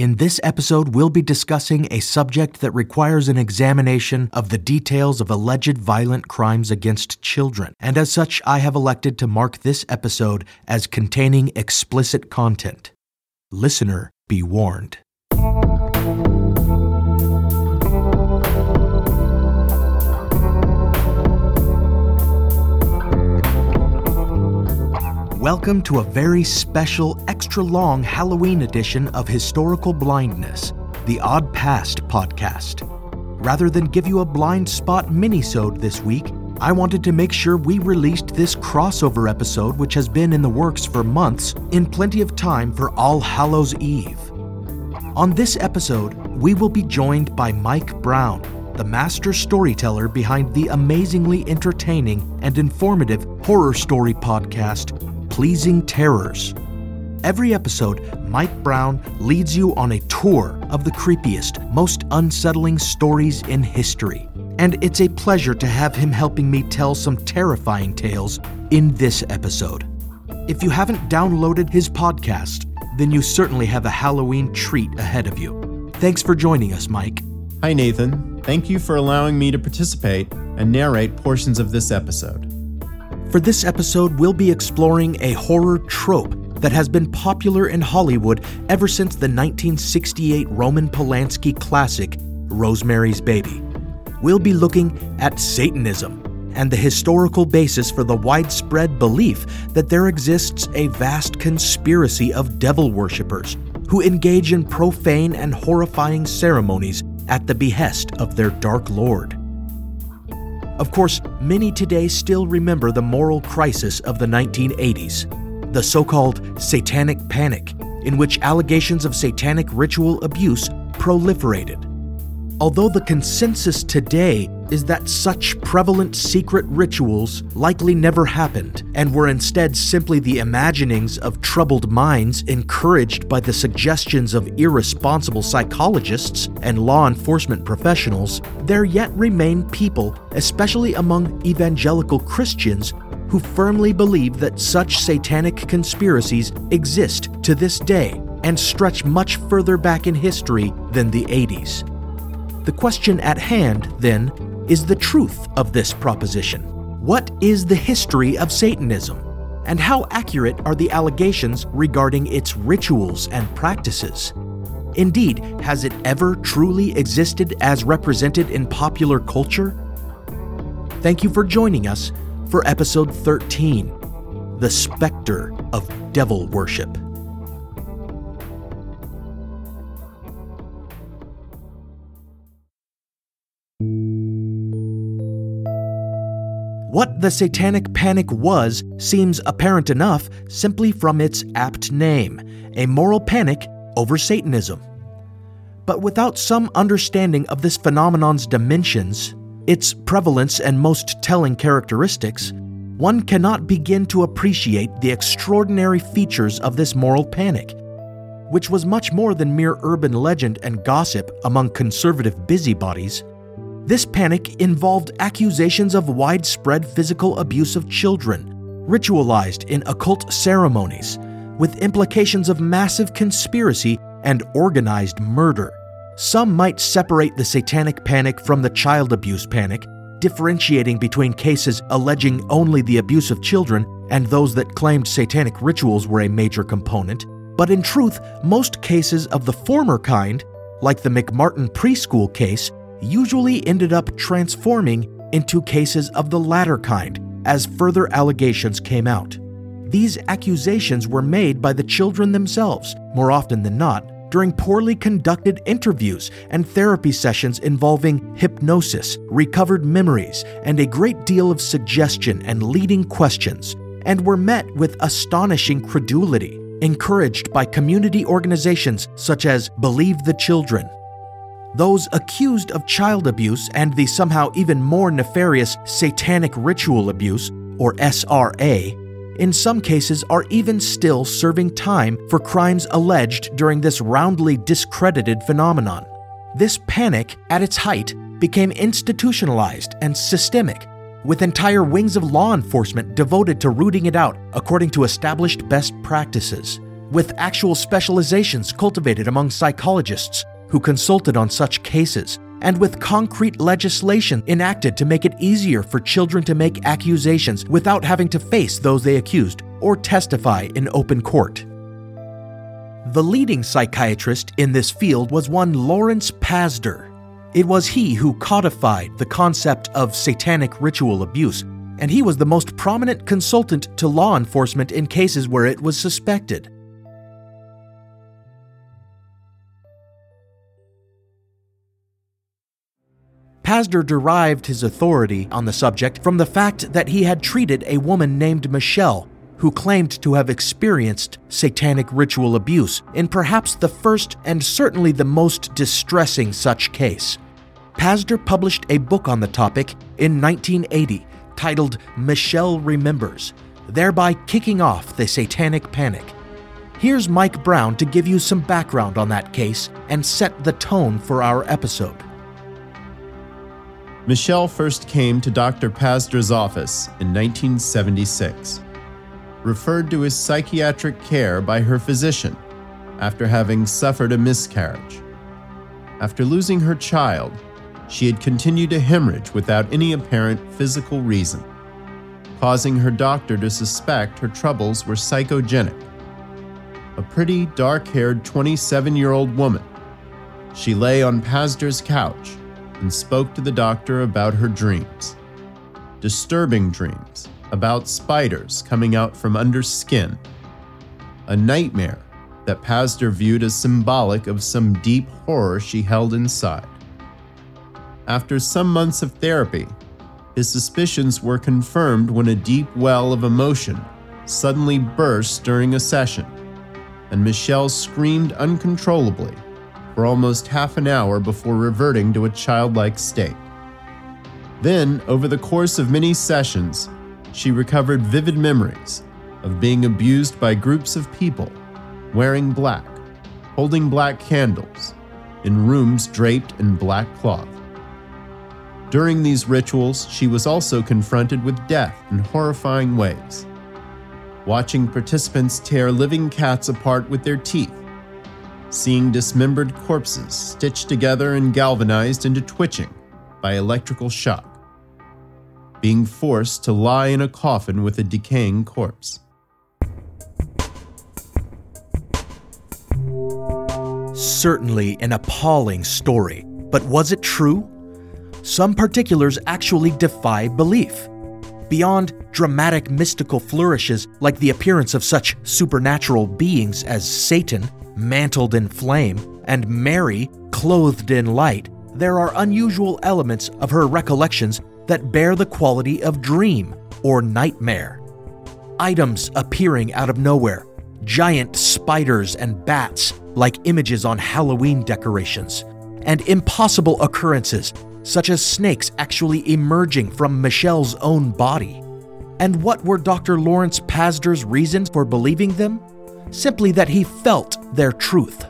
In this episode, we'll be discussing a subject that requires an examination of the details of alleged violent crimes against children, and as such, I have elected to mark this episode as containing explicit content. Listener, be warned. Welcome to a very special, extra long Halloween edition of Historical Blindness, the Odd Past podcast. Rather than give you a blind spot minisode this week, I wanted to make sure we released this crossover episode, which has been in the works for months, in plenty of time for All Hallows Eve. On this episode, we will be joined by Mike Brown, the master storyteller behind the amazingly entertaining and informative horror story podcast, Pleasing Terrors. Every episode, Mike Brown leads you on a tour of the creepiest, most unsettling stories in history. And it's a pleasure to have him helping me tell some terrifying tales in this episode. If you haven't downloaded his podcast, then you certainly have a Halloween treat ahead of you. Thanks for joining us, Mike. Hi, Nathan. Thank you for allowing me to participate and narrate portions of this episode. For this episode, we'll be exploring a horror trope that has been popular in Hollywood ever since the 1968 Roman Polanski classic, Rosemary's Baby. We'll be looking at Satanism and the historical basis for the widespread belief that there exists a vast conspiracy of devil worshippers who engage in profane and horrifying ceremonies at the behest of their dark lord. Of course, many today still remember the moral crisis of the 1980s, the so called Satanic Panic, in which allegations of satanic ritual abuse proliferated. Although the consensus today is that such prevalent secret rituals likely never happened and were instead simply the imaginings of troubled minds encouraged by the suggestions of irresponsible psychologists and law enforcement professionals, there yet remain people, especially among evangelical Christians, who firmly believe that such satanic conspiracies exist to this day and stretch much further back in history than the 80s. The question at hand, then, is the truth of this proposition. What is the history of Satanism? And how accurate are the allegations regarding its rituals and practices? Indeed, has it ever truly existed as represented in popular culture? Thank you for joining us for episode 13 The Spectre of Devil Worship. What the Satanic Panic was seems apparent enough simply from its apt name a moral panic over Satanism. But without some understanding of this phenomenon's dimensions, its prevalence, and most telling characteristics, one cannot begin to appreciate the extraordinary features of this moral panic, which was much more than mere urban legend and gossip among conservative busybodies. This panic involved accusations of widespread physical abuse of children, ritualized in occult ceremonies, with implications of massive conspiracy and organized murder. Some might separate the satanic panic from the child abuse panic, differentiating between cases alleging only the abuse of children and those that claimed satanic rituals were a major component, but in truth, most cases of the former kind, like the McMartin preschool case, usually ended up transforming into cases of the latter kind as further allegations came out. These accusations were made by the children themselves, more often than not, during poorly conducted interviews and therapy sessions involving hypnosis, recovered memories, and a great deal of suggestion and leading questions, and were met with astonishing credulity, encouraged by community organizations such as Believe the Children. Those accused of child abuse and the somehow even more nefarious satanic ritual abuse, or SRA, in some cases are even still serving time for crimes alleged during this roundly discredited phenomenon. This panic, at its height, became institutionalized and systemic, with entire wings of law enforcement devoted to rooting it out according to established best practices, with actual specializations cultivated among psychologists who consulted on such cases and with concrete legislation enacted to make it easier for children to make accusations without having to face those they accused or testify in open court. The leading psychiatrist in this field was one Lawrence Pazder. It was he who codified the concept of satanic ritual abuse, and he was the most prominent consultant to law enforcement in cases where it was suspected. Pazder derived his authority on the subject from the fact that he had treated a woman named Michelle who claimed to have experienced satanic ritual abuse in perhaps the first and certainly the most distressing such case. Pazder published a book on the topic in 1980 titled Michelle Remembers, thereby kicking off the satanic panic. Here's Mike Brown to give you some background on that case and set the tone for our episode. Michelle first came to Dr. Pazder's office in 1976, referred to as psychiatric care by her physician after having suffered a miscarriage. After losing her child, she had continued to hemorrhage without any apparent physical reason, causing her doctor to suspect her troubles were psychogenic. A pretty, dark haired 27 year old woman, she lay on Pazder's couch and spoke to the doctor about her dreams. Disturbing dreams about spiders coming out from under skin. A nightmare that Pazder viewed as symbolic of some deep horror she held inside. After some months of therapy, his suspicions were confirmed when a deep well of emotion suddenly burst during a session, and Michelle screamed uncontrollably for almost half an hour before reverting to a childlike state. Then, over the course of many sessions, she recovered vivid memories of being abused by groups of people wearing black, holding black candles, in rooms draped in black cloth. During these rituals, she was also confronted with death in horrifying ways. Watching participants tear living cats apart with their teeth seeing dismembered corpses stitched together and galvanized into twitching by electrical shock, being forced to lie in a coffin with a decaying corpse. Certainly an appalling story, but was it true? Some particulars actually defy belief. Beyond dramatic mystical flourishes like the appearance of such supernatural beings as Satan, mantled in flame, and Mary, clothed in light, there are unusual elements of her recollections that bear the quality of dream or nightmare. Items appearing out of nowhere, giant spiders and bats like images on Halloween decorations, and impossible occurrences such as snakes actually emerging from Michelle's own body. And what were Dr. Lawrence Pazder's reasons for believing them? simply that he felt their truth.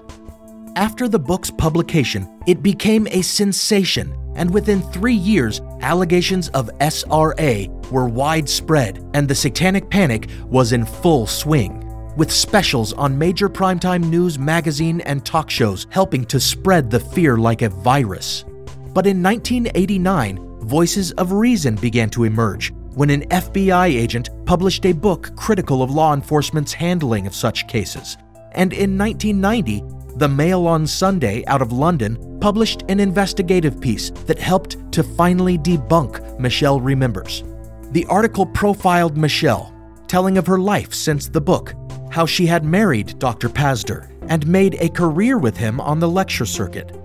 After the book's publication, it became a sensation, and within three years, allegations of SRA were widespread, and the satanic panic was in full swing, with specials on major primetime news, magazine, and talk shows helping to spread the fear like a virus. But in 1989, voices of reason began to emerge, when an FBI agent published a book critical of law enforcement's handling of such cases. And in 1990, the Mail on Sunday out of London published an investigative piece that helped to finally debunk Michelle Remembers. The article profiled Michelle, telling of her life since the book, how she had married Dr. Pazder and made a career with him on the lecture circuit.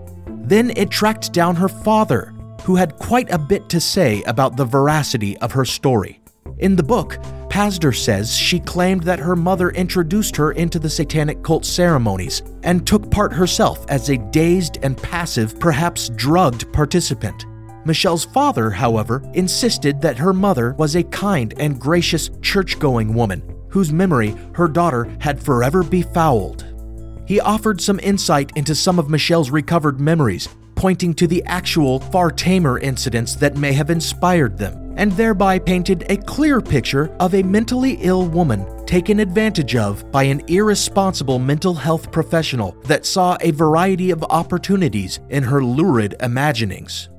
Then it tracked down her father, who had quite a bit to say about the veracity of her story. In the book, Pazder says she claimed that her mother introduced her into the satanic cult ceremonies and took part herself as a dazed and passive, perhaps drugged participant. Michelle's father, however, insisted that her mother was a kind and gracious church going woman whose memory her daughter had forever befouled. He offered some insight into some of Michelle's recovered memories, pointing to the actual, far tamer incidents that may have inspired them and thereby painted a clear picture of a mentally ill woman taken advantage of by an irresponsible mental health professional that saw a variety of opportunities in her lurid imaginings.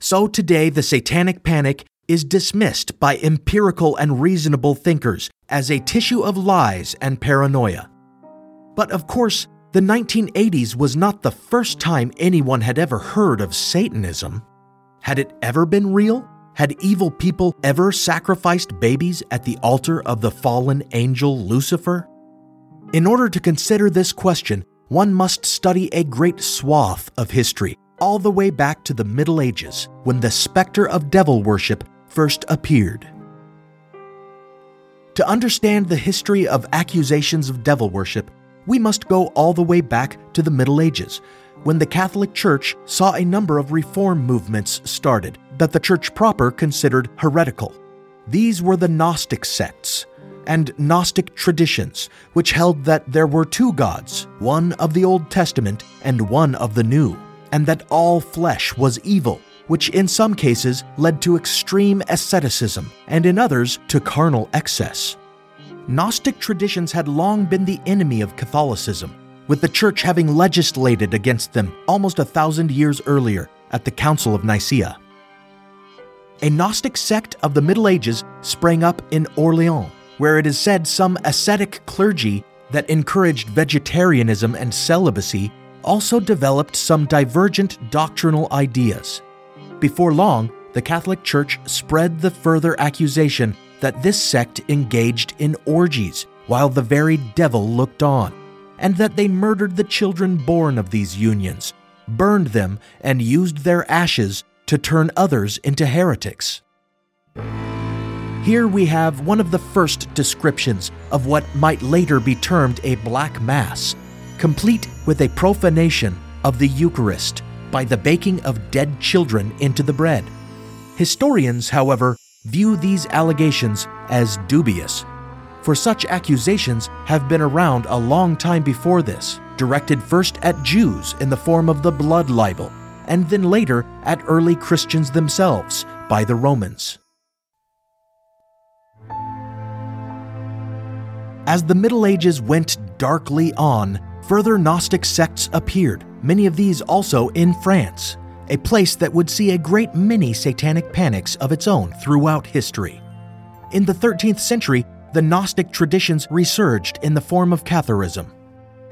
So today, the satanic panic is dismissed by empirical and reasonable thinkers as a tissue of lies and paranoia. But of course, the 1980s was not the first time anyone had ever heard of Satanism. Had it ever been real? Had evil people ever sacrificed babies at the altar of the fallen angel Lucifer? In order to consider this question, one must study a great swath of history, all the way back to the Middle Ages, when the specter of devil worship first appeared. To understand the history of accusations of devil worship, we must go all the way back to the Middle Ages, when the Catholic Church saw a number of reform movements started that the Church proper considered heretical. These were the Gnostic sects and Gnostic traditions, which held that there were two gods, one of the Old Testament and one of the New, and that all flesh was evil, which in some cases led to extreme asceticism and in others to carnal excess. Gnostic traditions had long been the enemy of Catholicism with the church having legislated against them almost a thousand years earlier at the Council of Nicaea. A Gnostic sect of the Middle Ages sprang up in Orleans, where it is said some ascetic clergy that encouraged vegetarianism and celibacy also developed some divergent doctrinal ideas. Before long, the Catholic Church spread the further accusation that this sect engaged in orgies while the very devil looked on and that they murdered the children born of these unions, burned them, and used their ashes to turn others into heretics. Here we have one of the first descriptions of what might later be termed a Black Mass, complete with a profanation of the Eucharist by the baking of dead children into the bread. Historians, however, view these allegations as dubious for such accusations have been around a long time before this, directed first at Jews in the form of the blood libel, and then later at early Christians themselves by the Romans. As the Middle Ages went darkly on, further Gnostic sects appeared, many of these also in France, a place that would see a great many satanic panics of its own throughout history. In the 13th century, the Gnostic traditions resurged in the form of Catharism.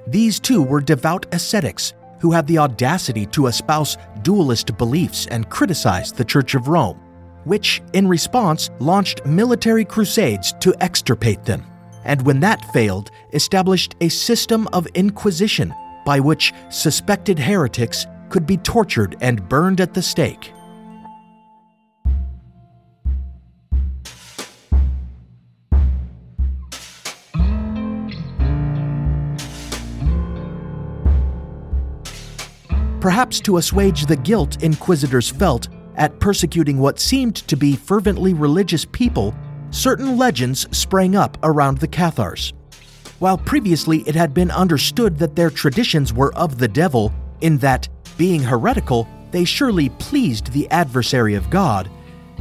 These too were devout ascetics who had the audacity to espouse dualist beliefs and criticize the Church of Rome, which, in response, launched military crusades to extirpate them, and when that failed, established a system of inquisition by which suspected heretics could be tortured and burned at the stake. perhaps to assuage the guilt inquisitors felt at persecuting what seemed to be fervently religious people, certain legends sprang up around the Cathars. While previously it had been understood that their traditions were of the devil, in that, being heretical, they surely pleased the adversary of God,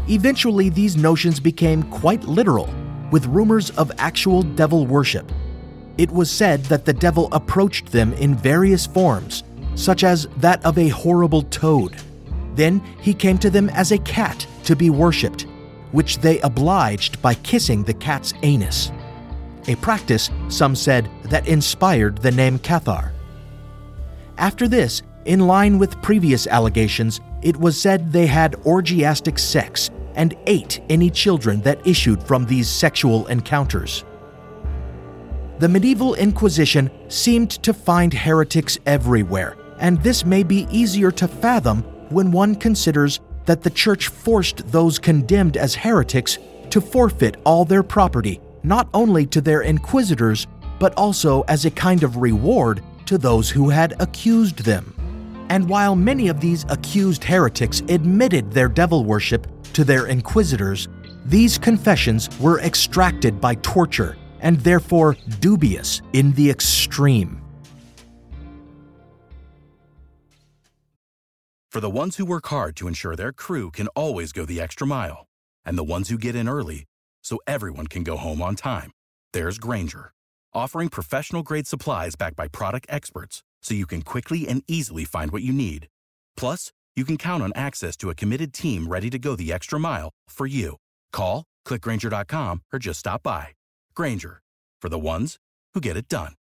eventually these notions became quite literal, with rumors of actual devil worship. It was said that the devil approached them in various forms, such as that of a horrible toad. Then he came to them as a cat to be worshipped, which they obliged by kissing the cat's anus. A practice, some said, that inspired the name Cathar. After this, in line with previous allegations, it was said they had orgiastic sex and ate any children that issued from these sexual encounters. The medieval Inquisition seemed to find heretics everywhere, and this may be easier to fathom when one considers that the Church forced those condemned as heretics to forfeit all their property, not only to their inquisitors, but also as a kind of reward to those who had accused them. And while many of these accused heretics admitted their devil worship to their inquisitors, these confessions were extracted by torture and therefore dubious in the extreme. For the ones who work hard to ensure their crew can always go the extra mile, and the ones who get in early so everyone can go home on time, there's Grainger, offering professional grade supplies backed by product experts so you can quickly and easily find what you need. Plus, you can count on access to a committed team ready to go the extra mile for you. Call, clickgrainger.com, or just stop by. Grainger, for the ones who get it done.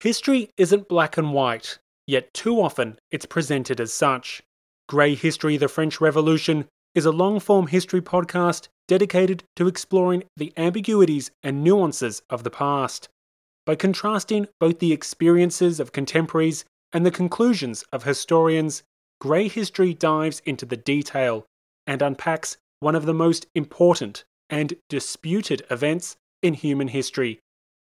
History isn't black and white, yet too often it's presented as such. Grey History The French Revolution is a long form history podcast dedicated to exploring the ambiguities and nuances of the past. By contrasting both the experiences of contemporaries and the conclusions of historians, Grey History dives into the detail and unpacks one of the most important and disputed events in human history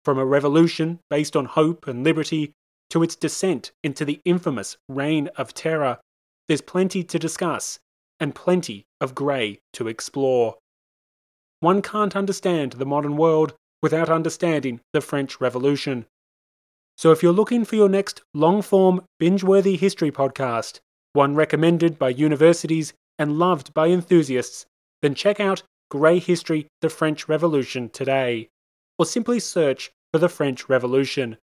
from a revolution based on hope and liberty to its descent into the infamous Reign of Terror, there's plenty to discuss and plenty of grey to explore. One can't understand the modern world without understanding the French Revolution. So if you're looking for your next long form, binge worthy history podcast, one recommended by universities and loved by enthusiasts, then check out Grey History The French Revolution today, or simply search for the French Revolution.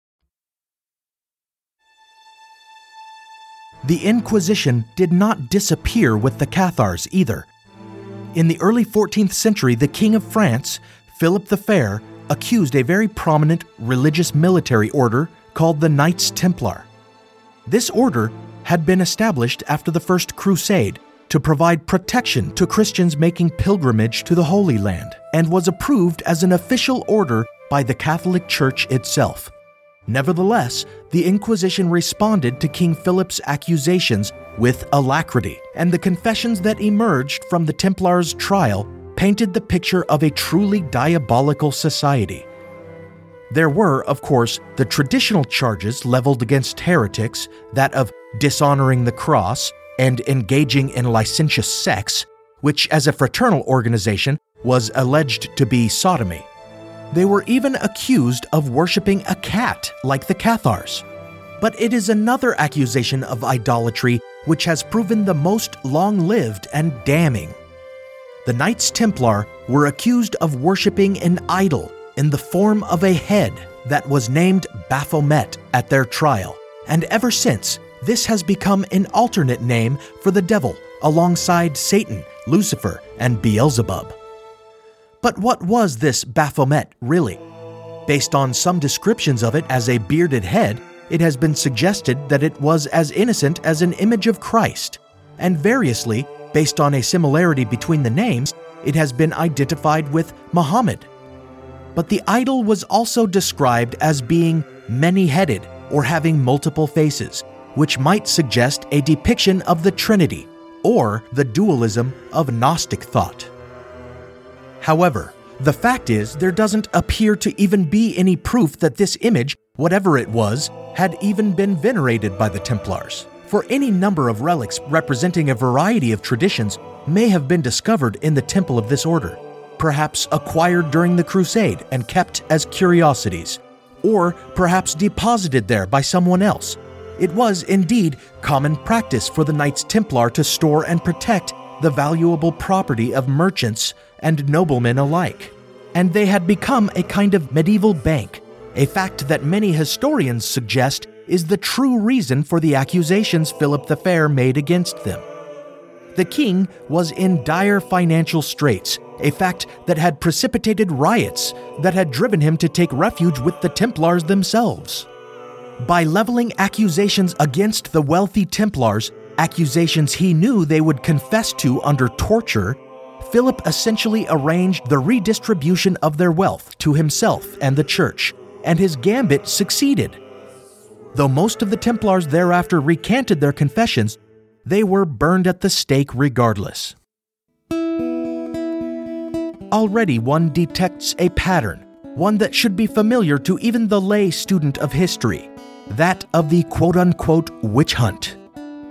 The Inquisition did not disappear with the Cathars either. In the early 14th century, the King of France, Philip the Fair, accused a very prominent religious military order called the Knights Templar. This order had been established after the First Crusade to provide protection to Christians making pilgrimage to the Holy Land and was approved as an official order by the Catholic Church itself. Nevertheless, the Inquisition responded to King Philip's accusations with alacrity, and the confessions that emerged from the Templars' trial painted the picture of a truly diabolical society. There were, of course, the traditional charges leveled against heretics that of dishonoring the cross and engaging in licentious sex, which, as a fraternal organization, was alleged to be sodomy. They were even accused of worshipping a cat like the Cathars. But it is another accusation of idolatry which has proven the most long lived and damning. The Knights Templar were accused of worshipping an idol in the form of a head that was named Baphomet at their trial, and ever since, this has become an alternate name for the devil alongside Satan, Lucifer, and Beelzebub. But what was this Baphomet really? Based on some descriptions of it as a bearded head, it has been suggested that it was as innocent as an image of Christ. And variously, based on a similarity between the names, it has been identified with Muhammad. But the idol was also described as being many headed or having multiple faces, which might suggest a depiction of the Trinity or the dualism of Gnostic thought. However, the fact is, there doesn't appear to even be any proof that this image, whatever it was, had even been venerated by the Templars. For any number of relics representing a variety of traditions may have been discovered in the temple of this order, perhaps acquired during the Crusade and kept as curiosities, or perhaps deposited there by someone else. It was indeed common practice for the Knights Templar to store and protect the valuable property of merchants and noblemen alike. And they had become a kind of medieval bank, a fact that many historians suggest is the true reason for the accusations Philip the Fair made against them. The king was in dire financial straits, a fact that had precipitated riots that had driven him to take refuge with the Templars themselves. By leveling accusations against the wealthy Templars, accusations he knew they would confess to under torture, Philip essentially arranged the redistribution of their wealth to himself and the church, and his gambit succeeded. Though most of the Templars thereafter recanted their confessions, they were burned at the stake regardless. Already one detects a pattern, one that should be familiar to even the lay student of history that of the quote unquote witch hunt.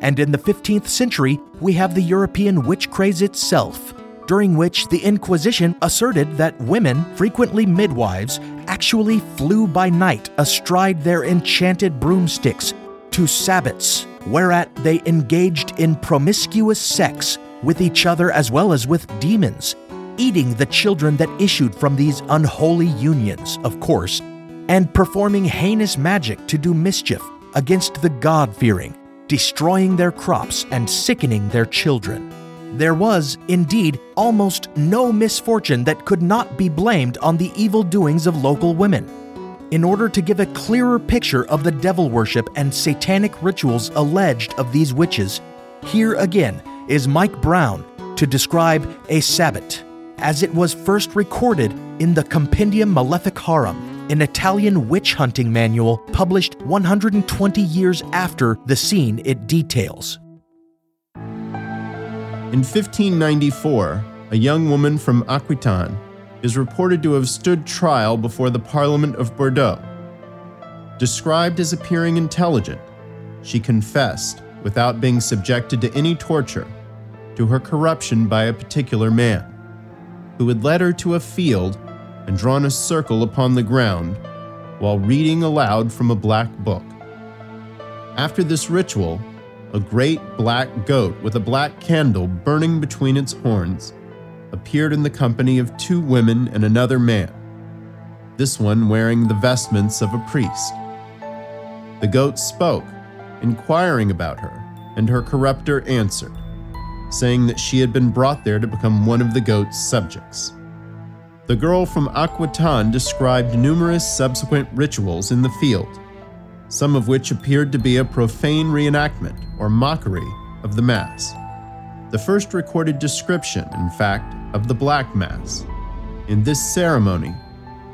And in the 15th century, we have the European witch craze itself, during which the Inquisition asserted that women, frequently midwives, actually flew by night astride their enchanted broomsticks to sabbats, whereat they engaged in promiscuous sex with each other as well as with demons, eating the children that issued from these unholy unions, of course, and performing heinous magic to do mischief against the God fearing, destroying their crops and sickening their children. There was, indeed, almost no misfortune that could not be blamed on the evil doings of local women. In order to give a clearer picture of the devil worship and satanic rituals alleged of these witches, here again is Mike Brown to describe a Sabbat, as it was first recorded in the Compendium Maleficarum, an Italian witch hunting manual published 120 years after the scene it details. In 1594, a young woman from Aquitaine is reported to have stood trial before the Parliament of Bordeaux. Described as appearing intelligent, she confessed, without being subjected to any torture, to her corruption by a particular man, who had led her to a field and drawn a circle upon the ground while reading aloud from a black book. After this ritual, a great black goat with a black candle burning between its horns appeared in the company of two women and another man, this one wearing the vestments of a priest. The goat spoke, inquiring about her, and her corrupter answered, saying that she had been brought there to become one of the goat's subjects. The girl from Aquitaine described numerous subsequent rituals in the field, some of which appeared to be a profane reenactment or mockery of the Mass. The first recorded description, in fact, of the Black Mass. In this ceremony,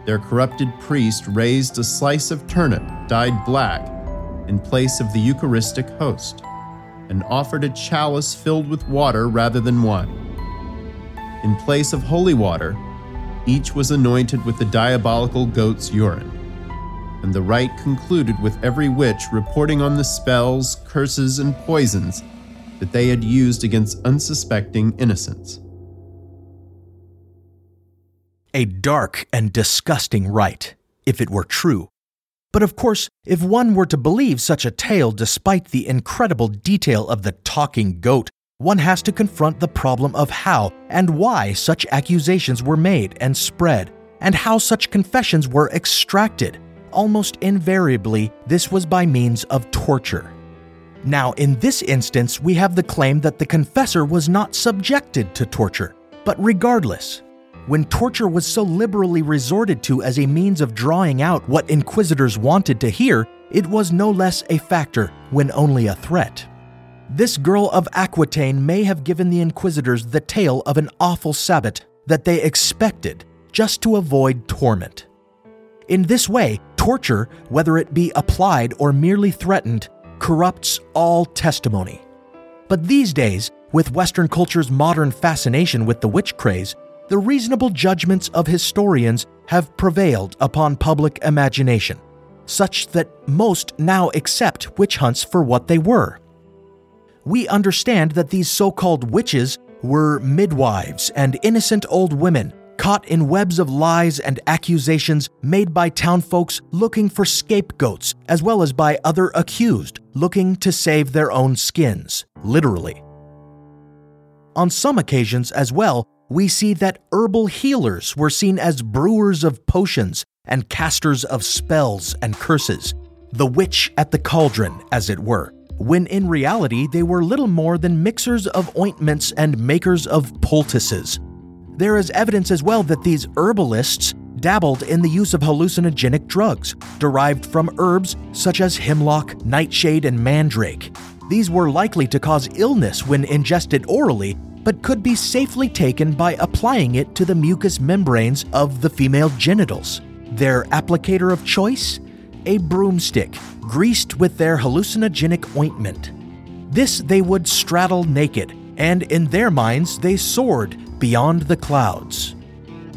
their corrupted priest raised a slice of turnip dyed black in place of the Eucharistic host and offered a chalice filled with water rather than wine. In place of holy water, each was anointed with the diabolical goat's urine. And the rite concluded with every witch reporting on the spells, curses, and poisons that they had used against unsuspecting innocents. A dark and disgusting rite, if it were true. But of course, if one were to believe such a tale despite the incredible detail of the talking goat one has to confront the problem of how and why such accusations were made and spread, and how such confessions were extracted. Almost invariably, this was by means of torture. Now, in this instance, we have the claim that the confessor was not subjected to torture, but regardless, when torture was so liberally resorted to as a means of drawing out what inquisitors wanted to hear, it was no less a factor when only a threat. This girl of Aquitaine may have given the inquisitors the tale of an awful Sabbat that they expected just to avoid torment. In this way, torture, whether it be applied or merely threatened, corrupts all testimony. But these days, with Western culture's modern fascination with the witch craze, the reasonable judgments of historians have prevailed upon public imagination, such that most now accept witch hunts for what they were we understand that these so called witches were midwives and innocent old women caught in webs of lies and accusations made by townfolks looking for scapegoats, as well as by other accused looking to save their own skins, literally. On some occasions, as well, we see that herbal healers were seen as brewers of potions and casters of spells and curses, the witch at the cauldron, as it were, when in reality they were little more than mixers of ointments and makers of poultices. There is evidence as well that these herbalists dabbled in the use of hallucinogenic drugs derived from herbs such as hemlock, nightshade, and mandrake. These were likely to cause illness when ingested orally, but could be safely taken by applying it to the mucous membranes of the female genitals. Their applicator of choice? A broomstick, greased with their hallucinogenic ointment. This they would straddle naked, and in their minds they soared beyond the clouds.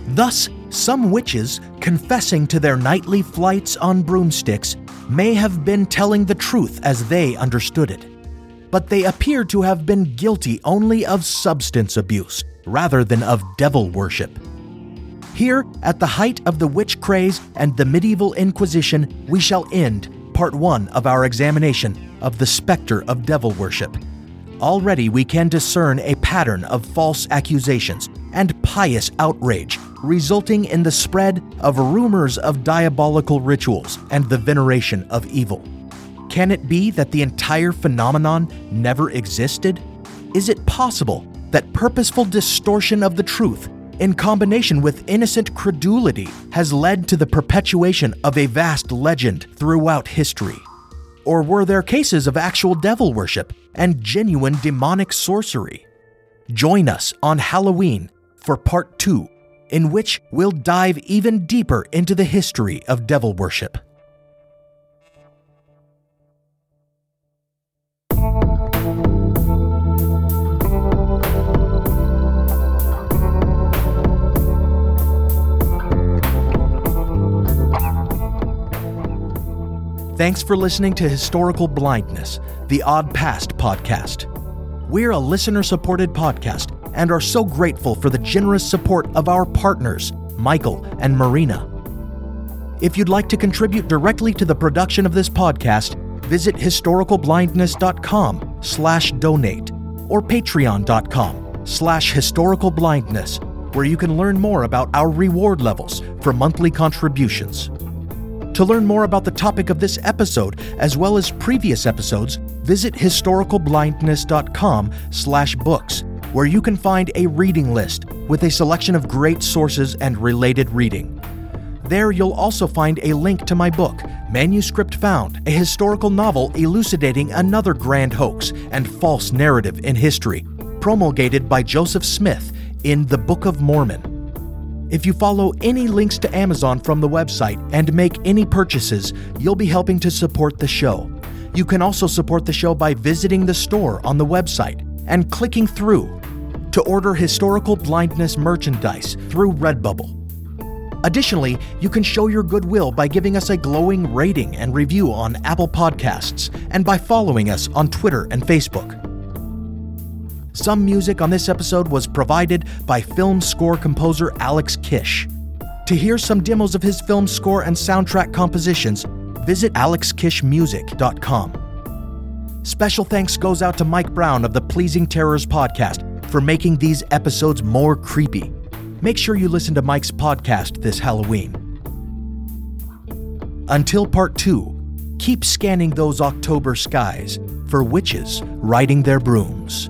Thus, some witches, confessing to their nightly flights on broomsticks, may have been telling the truth as they understood it. But they appear to have been guilty only of substance abuse rather than of devil worship. Here, at the height of the witch craze and the medieval Inquisition, we shall end part one of our examination of the specter of devil worship. Already we can discern a pattern of false accusations and pious outrage, resulting in the spread of rumors of diabolical rituals and the veneration of evil. Can it be that the entire phenomenon never existed? Is it possible that purposeful distortion of the truth, in combination with innocent credulity, has led to the perpetuation of a vast legend throughout history? Or were there cases of actual devil worship and genuine demonic sorcery? Join us on Halloween for part two, in which we'll dive even deeper into the history of devil worship. Thanks for listening to Historical Blindness, the Odd Past podcast. We're a listener supported podcast and are so grateful for the generous support of our partners, Michael and Marina. If you'd like to contribute directly to the production of this podcast, visit historicalblindness.com slash donate or patreon.com slash historicalblindness, where you can learn more about our reward levels for monthly contributions. To learn more about the topic of this episode, as well as previous episodes, visit historicalblindness.com slash books where you can find a reading list with a selection of great sources and related reading. There, you'll also find a link to my book, Manuscript Found, a historical novel elucidating another grand hoax and false narrative in history, promulgated by Joseph Smith in the Book of Mormon. If you follow any links to Amazon from the website and make any purchases, you'll be helping to support the show. You can also support the show by visiting the store on the website and clicking through to order historical blindness merchandise through Redbubble. Additionally, you can show your goodwill by giving us a glowing rating and review on Apple Podcasts and by following us on Twitter and Facebook. Some music on this episode was provided by film score composer Alex Kish. To hear some demos of his film score and soundtrack compositions, visit alexkishmusic.com. Special thanks goes out to Mike Brown of the Pleasing Terrors podcast for making these episodes more creepy. Make sure you listen to Mike's podcast this Halloween. Until part two, keep scanning those October skies for witches riding their brooms.